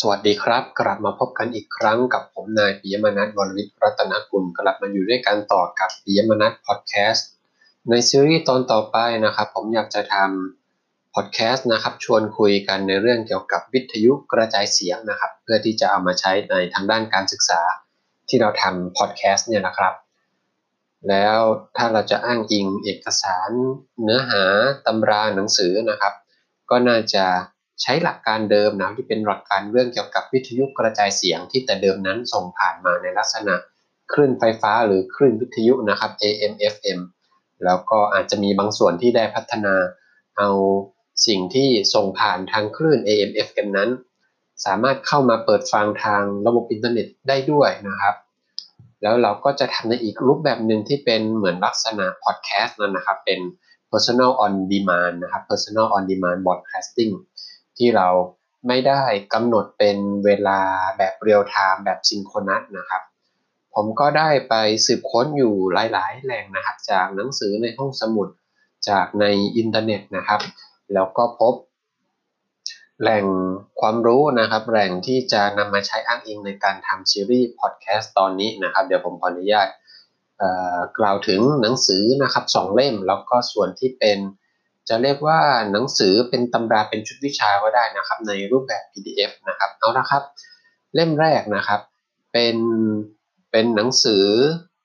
สวัสดีครับ กลับมาพบกันอีกครั้งกับผมนายปิยมนัทวรวิทย์รัตนกุลกลับมาอยู่ด้วยกันต่อกับปิยมนัทพอดแคสต์ในซีรีส์ตอนต่อไปนะครับ ผมอยากจะทำพอดแคสต์นะครับ ชวนคุยกันในเรื่องเกี่ยวกับวิทยุกระจายเสียงนะครับ เพื่อที่จะเอามาใช้ในทางด้านการศึกษาที่เราทำพอดแคสต์เนี่ยนะครับ แล้วถ้าเราจะอ้างอิงเอกสารเนื้อหาตำราหนังสือนะครับ ก็น่าจะ ใช้หลักการเดิมนะที่เป็นหลักการเรื่องเกี่ยวกับวิทยุกระจายเสียงที่แต่เดิมนั้นส่งผ่านมาในลักษณะคลื่นไฟฟ้าหรือคลื่นวิทยุนะครับ AM FM แล้วก็อาจจะมีบางส่วนที่ได้พัฒนาเอาสิ่งที่ส่งผ่านทางคลื่น AM FM นั้น สามารถเข้ามาเปิดฟังทางระบบอินเทอร์เน็ตได้ด้วยนะครับ แล้วเราก็จะทำในอีกรูปแบบหนึ่งที่เป็นเหมือนลักษณะพอดแคสต์นั่นนะครับ เป็น personal on demand นะครับ personal on demand broadcasting ที่เราไม่ได้กำหนดเป็นเวลาแบบ real-time แบบ synchronous นะครับ ผมก็ได้ไปสืบค้นอยู่หลาย ๆ แหล่งนะครับ จากหนังสือในห้องสมุดจากในอินเทอร์เน็ตนะครับ แล้วก็พบ แหล่งความรู้นะครับ แหล่งที่จะนำมาใช้อ้างอิงในการทำซีรีส์พอดแคสต์ตอนนี้นะครับ เดี๋ยวผมขออนุญาตกล่าวถึงหนังสือนะครับสองเล่ม แล้วก็ส่วนที่เป็น จะเรียกว่าหนังสือเป็นตำราเป็นชุดวิชาก็ได้นะครับ ในรูปแบบ PDF นะครับเอาละครับ เล่มแรกนะครับ เป็นเป็นหนังสือ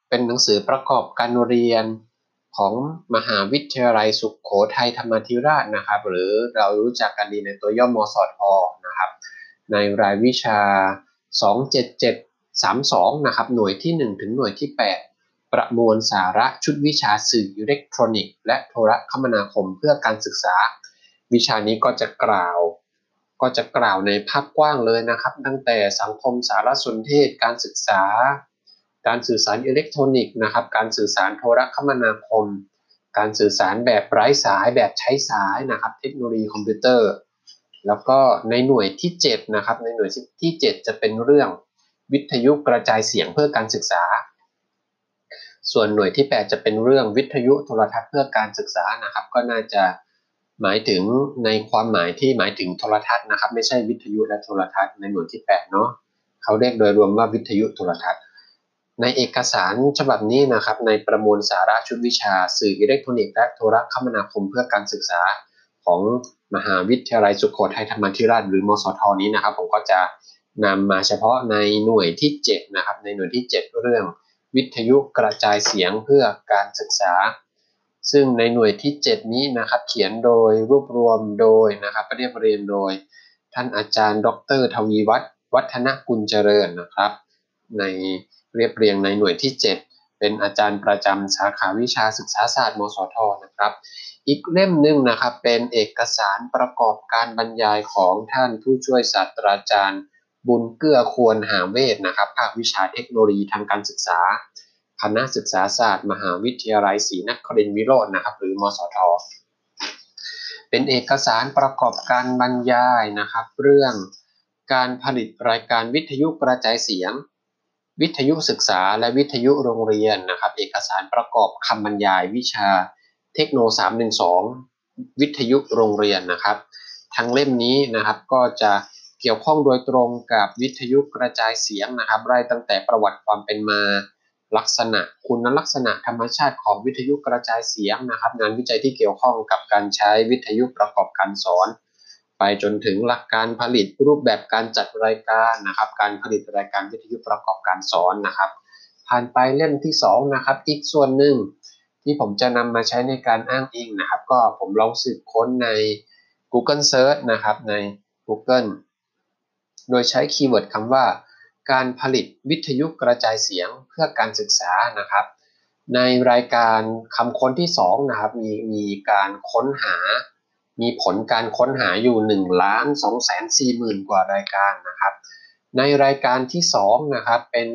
เป็นหนังสือประกอบการเรียนของมหาวิทยาลัยสุขโขทัยธรรมธิราชนะครับ หรือเรารู้จักกันดีในตัวย่อมสอทนะครับ ในรายวิชา 27732 นะครับ หน่วยที่ 1 ถึงหน่วยที่ 8 ประมวลสาระชุดวิชาสื่ออิเล็กทรอนิกส์และโทรคมนาคมเพื่อการศึกษา วิชานี้ก็จะกล่าว ก็จะกล่าวในภาพกว้างเลยนะครับ ตั้งแต่สังคมสารสนเทศ การศึกษา การสื่อสารอิเล็กทรอนิกส์นะครับ การสื่อสารโทรคมนาคม การสื่อสารแบบไร้สายแบบใช้สายนะครับ เทคโนโลยีคอมพิวเตอร์ แล้วก็ในหน่วยที่7นะครับในหน่วยที่ 7 จะเป็นเรื่องวิทยุกระจายเสียงเพื่อการศึกษา ส่วนหน่วยที่ 8 จะเป็นเรื่องวิทยุโทรทัศน์เพื่อการศึกษานะครับ ก็น่าจะหมายถึงในความหมายที่หมายถึงโทรทัศน์นะครับ ไม่ใช่วิทยุและโทรทัศน์ในหน่วยที่ 8 เนาะเขาเรียกโดยรวมว่าวิทยุโทรทัศน์ ในเอกสารฉบับนี้นะครับ ในประมวลสาระชุดวิชา สื่ออิเล็กทรอนิกส์และโทรคมนาคมเพื่อการศึกษาของมหาวิทยาลัยสุโขทัยธรรมธิราชหรือมสทนี้นะครับ ผมก็จะนำมาเฉพาะในหน่วยที่7นะครับในหน่วยที่ 7 เรื่อง วิทยุกระจายเสียงเพื่อการศึกษา ซึ่งในหน่วยที่ 7 นี้นะครับเขียนโดยรวบรวมโดยนะครับเรียบเรียงโดย ท่านอาจารย์ ดรทวีวัฒน์วัฒนกุลเจริญนะครับ ในเรียบเรียงในหน่วยที่ 7 เป็นอาจารย์ประจำสาขาวิชาศึกษาศาสตร์มสทนะครับ อีกเล่มหนึ่งนะครับเป็นเอกสารประกอบการบรรยายของท่านผู้ช่วยศาสตราจารย์ บุญเกื้อควรหาเวทนะครับภาควิชาเทคโนโลยีทางการศึกษา คณะศึกษาศาสตร์ มหาวิทยาลัยศรีนครินทรวิโรจน์นะครับ หรือมสท เป็นเอกสารประกอบการบรรยายนะครับ เรื่องการผลิตรายการวิทยุกระจายเสียง วิทยุศึกษาและวิทยุโรงเรียนนะครับ เอกสารประกอบคำบรรยายวิชาเทคโน 312 วิทยุโรงเรียนนะครับ ทั้งเล่มนี้นะครับก็จะ เกี่ยวข้องโดยตรงกับวิทยุกระจายเสียงนะครับไล่ตั้งแต่ประวัติความเป็นมาลักษณะคุณลักษณะธรรมชาติของวิทยุกระจายเสียงนะครับ งานวิจัยที่เกี่ยวข้องกับการใช้วิทยุประกอบการสอน ไปจนถึงหลักการผลิตรูปแบบการจัดรายการนะครับ การผลิตรายการวิทยุประกอบการสอนนะครับ ผ่านไปเล่มที่2นะครับอีกส่วนหนึ่งที่ผมจะนำมาใช้ในการอ้างอิงนะครับ ก็ผมลองสืบค้นใน Google Search นะครับใน Google โดยใช้คีย์เวิร์ดคำว่า การผลิตวิทยุกระจายเสียงเพื่อการศึกษานะครับ ในรายการคำค้นที่2นะครับมีมีการค้นหา มีผลการค้นหาอยู่1ล้าน2แสน4หมื่นกว่ารายการนะครับ ในรายการที่2นะครับเป็น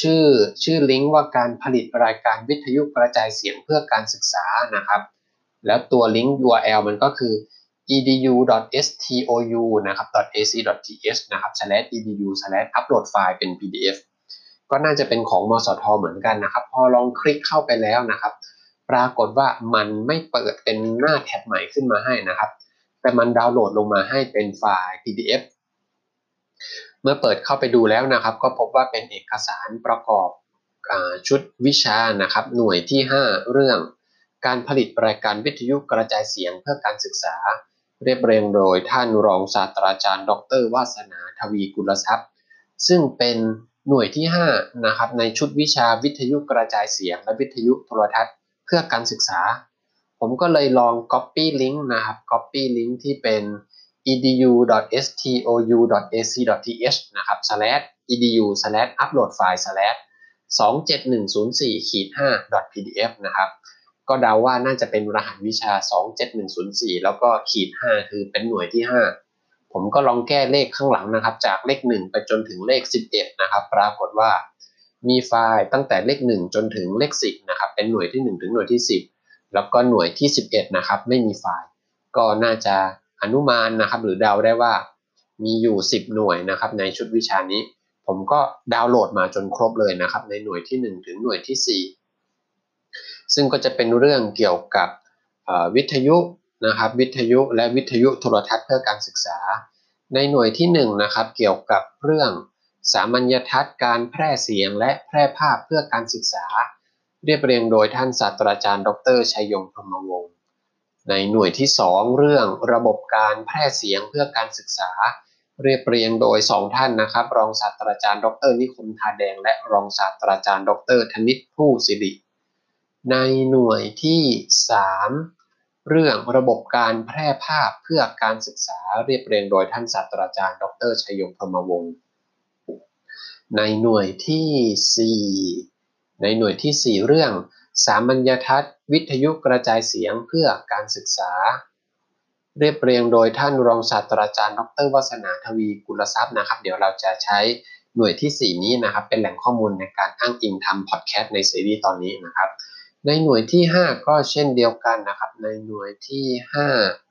ชื่อชื่อลิงก์ว่าการผลิตรายการวิทยุกระจายเสียงเพื่อการศึกษานะครับ แล้วตัวลิงก์ URL มันก็คือ edu.stou นะครับ .ac.th นะครับ /edu/upload ไฟล์เป็น pdf ก็น่าจะเป็นของมสทเหมือนกันนะครับ พอลองคลิกเข้าไปแล้วนะครับ ปรากฏว่ามันไม่เปิดเป็นหน้าแท็บใหม่ขึ้นมาให้นะครับ แต่มันดาวน์โหลดลงมาให้เป็นไฟล์ pdf เมื่อเปิดเข้าไปดูแล้วนะครับ ก็พบว่าเป็นเอกสารประกอบชุดวิชานะครับ หน่วยที่ 5 เรื่อง การผลิตรายการวิทยุกระจายเสียงเพื่อการศึกษา เรียบเรียงโดยท่านรองศาสตราจารย์ ดรวาสนาทวีกุลทรัพย์ ซึ่งเป็นหน่วยที่5นะครับในชุดวิชาวิทยุกระจายเสียง และวิทยุโทรทัศน์เพื่อการศึกษา ผมก็เลยลอง copy link นะครับ copy link ที่เป็น edu.stou.ac.th นะครับ slash edu slash upload file slash 27104-5.pdf นะครับ ก็เดาว่าน่าจะเป็นรหัสวิชา 27104 แล้วก็ขีด 5 คือเป็นหน่วยที่ 5 ผมก็ลองแก้เลขข้างหลังนะครับ จากเลข 1 ไปจนถึงเลข 11 นะครับ ปรากฏว่ามีไฟล์ตั้งแต่เลข 1 จนถึงเลข 10 นะครับ เป็นหน่วยที่ 1 ถึงหน่วยที่ 10 แล้วก็หน่วยที่ 11 นะครับ ไม่มีไฟล์ ก็น่าจะอนุมานนะครับ หรือเดาได้ว่า มีอยู่ 10 หน่วยนะครับ ในชุดวิชานี้ ผมก็ดาวน์โหลดมาจนครบเลยนะครับ ในหน่วยที่ 1 ถึงหน่วยที่ 4 ซึ่งก็จะเป็นเรื่องเกี่ยวกับวิทยุนะครับวิทยุและวิทยุโทรทัศน์เพื่อการศึกษา ในหน่วยที่1นนะครับเกี่ยวกับเรื่องสามัญทัศน์การแพร่เสียงและแพร่ภาพเพื่อการศึกษา เรียบเรียงโดยท่านศาสตราจารย์ ดรชัยยงพรมวงศ์ในหน่วยที่ 2 เรื่องระบบการแพร่เสียงเพื่อการศึกษา เรียบเรียงโดย 2 ท่านนะครับ รองศาสตราจารย์ ดรนิคมทาแดง และรองศาสตราจารย์ ดรธนิตผู้สิริ ในหน่วยที่ 3 เรื่องระบบการแพร่ภาพเพื่อการศึกษาเรียบเรียงโดยท่านศาสตราจารย์ ดรชัยยงพรหมวงศ์ในหน่วยที่ 4 ในหน่วยที่ 4 เรื่อง สามัญทัศน์ วิทยุกระจายเสียงเพื่อการศึกษา เรียบเรียงโดยท่านรองศาสตราจารย์ ดรวัฒนาทวีกุลทรัพย์นะครับ เดี๋ยวเราจะใช้หน่วยที่ 4 นี้นะครับ เป็นแหล่งข้อมูลในการอ้างอิงทำพอดแคสต์ในซีรีส์ตอนนี้นะครับ ในหน่วยที่ 5 ก็เช่นเดียวกันนะครับ ในหน่วยที่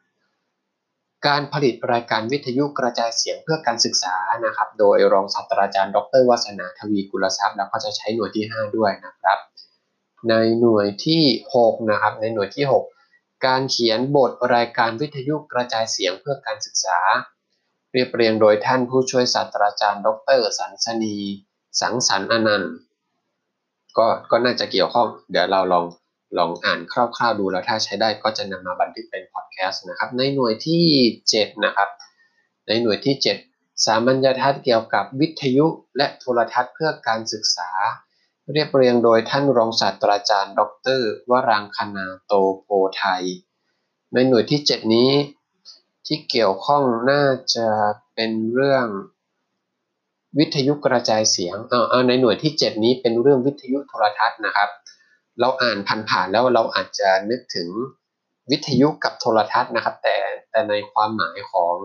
5 การผลิตรายการวิทยุกระจายเสียงเพื่อการศึกษานะครับ โดยรองศาสตราจารย์ ดรวัฒนาทวีกุลทรัพย์ แล้วก็จะใช้หน่วยที่ 5 ด้วยนะครับ ในหน่วยที่ 6 นะครับ ในหน่วยที่ 6 การเขียนบทรายการวิทยุกระจายเสียงเพื่อการศึกษา เรียบเรียงโดยท่านผู้ช่วยศาสตราจารย์ ดร สันสนี สังสรรอนันต์ ก็ก็น่าจะเกี่ยวข้อง เดี๋ยวเราลองลองอ่านคร่าวๆดูแล้วถ้าใช้ได้ก็จะนำมาบันทึกเป็นพอดแคสต์นะครับ ในหน่วยที่ 7 นะครับ ในหน่วยที่ 7 สามัญญทัศน์เกี่ยวกับวิทยุและโทรทัศน์เพื่อการศึกษา เรียบเรียงโดยท่านรองศาสตราจารย์ ดร วรังคณาโตโพไทย ในหน่วยที่ 7 นี้ที่เกี่ยวข้องน่าจะเป็นเรื่อง วิทยุกระจายเสียงเอาในหน่วยที่ 7 นี้เป็นเรื่องวิทยุโทรทัศน์นะครับ เราอ่านผ่านๆแล้วเราอาจจะนึกถึงวิทยุกับโทรทัศน์นะครับ แต่แต่ในความหมายของ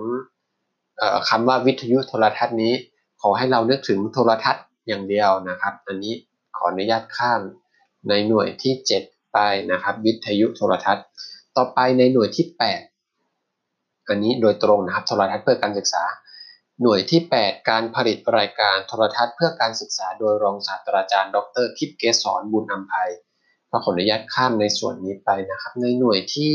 คำว่าวิทยุโทรทัศน์นี้ ขอให้เรานึกถึงโทรทัศน์อย่างเดียวนะครับ อันนี้ขออนุญาตข้ามในหน่วยที่ 7 ไปนะครับ วิทยุโทรทัศน์ ต่อไปในหน่วยที่ 8 อันนี้โดยตรงนะครับโทรทัศน์เพื่อการศึกษา หน่วยที่ 8 การผลิตรายการโทรทัศน์เพื่อการศึกษาโดยรองศาสตราจารย์ ดรทิพเกษรบุญอัมภัยก็ขออนุญาตข้ามในส่วนนี้ไปนะครับ ในหน่วยที่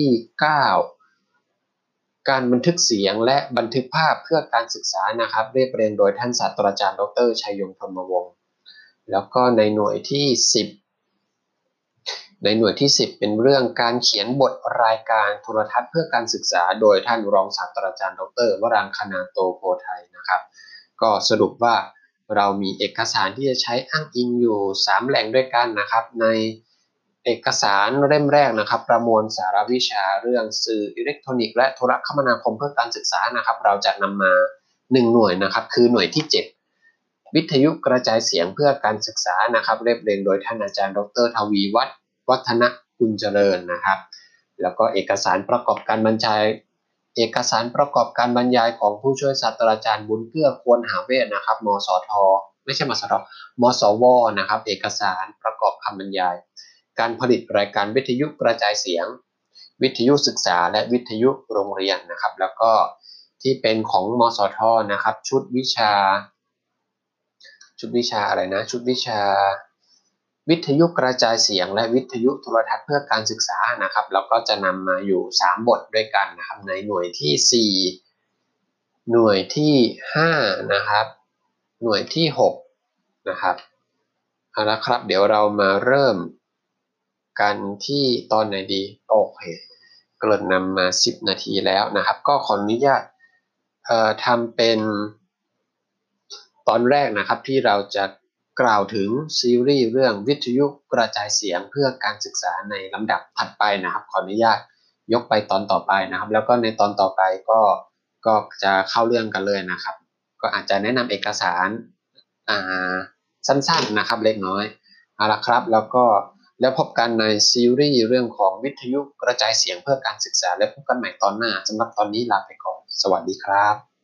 9 การบันทึกเสียงและบันทึกภาพเพื่อการศึกษานะครับ เรียบเรียงโดยท่านศาสตราจารย์ ดรชัยยงธรรมวงศ์แล้วก็ในหน่วยที่ 10 ในหน่วยที่ 10 เป็นเรื่องการเขียนบทรายการโทรทัศน์เพื่อการศึกษา โดยท่านรองศาสตราจารย์ ดร วรังคณาโตโพไทยนะครับ ก็สรุปว่าเรามีเอกสารที่จะใช้อ้างอิงอยู่ 3 แหล่งด้วยกันนะครับ ในเอกสารเล่มแรกนะครับ ประมวลสารวิชาเรื่องสื่ออิเล็กทรอนิกส์และโทรคมนาคมเพื่อการศึกษานะครับ เราจะนำมา 1 หน่วยนะครับ คือหน่วยที่ 7วิทยุกระจายเสียงเพื่อการศึกษานะครับเรียบเรียงโดยท่านอาจารย์ ดรทวีวัฒน์ วัฒนกุลเจริญนะครับ แล้วก็เอกสารประกอบการบรรยายเอกสารประกอบการบรรยายของผู้ช่วยศาสตราจารย์บุญเกื้อควรหาเวทนะครับมสทไม่ใช่มสทมสวนะครับ เอกสารประกอบคำบรรยาย การผลิตรายการวิทยุกระจายเสียง วิทยุศึกษาและวิทยุโรงเรียนนะครับ แล้วก็ที่เป็นของมสทนะครับ ชุดวิชา ชุดวิชาอะไรนะ ชุดวิชา วิทยุกระจายเสียงและวิทยุโทรทัศน์เพื่อการศึกษานะครับแล้วก็จะนำมาอยู่ 3 บทด้วยกันนะครับในหน่วยที่หน่วยที่ห้านะครับหน่วยที่หกนะครับเอาละครับ เดี๋ยวเรามาเริ่มกันที่ตอนไหนดีโอเคเกิดนำมา 10 นาทีแล้วนะครับ ก็ขออนุญาตเอ่อทำเป็นตอนแรกนะครับที่เราจะ กล่าวถึงซีรีส์เรื่องวิทยุกระจายเสียงเพื่อการศึกษาในลำดับถัดไปนะครับ ขออนุญาตยกไปตอนต่อไปนะครับ แล้วก็ในตอนต่อไปก็ก็จะเข้าเรื่องกันเลยนะครับ ก็อาจจะแนะนำเอกสารอ่าสั้นๆนะครับเล็กน้อยเอาละครับ แล้วก็แล้วพบกันในซีรีส์เรื่องของวิทยุกระจายเสียงเพื่อการศึกษา และพบกันใหม่ตอนหน้าสำหรับตอนนี้ลาไปก่อน สวัสดีครับ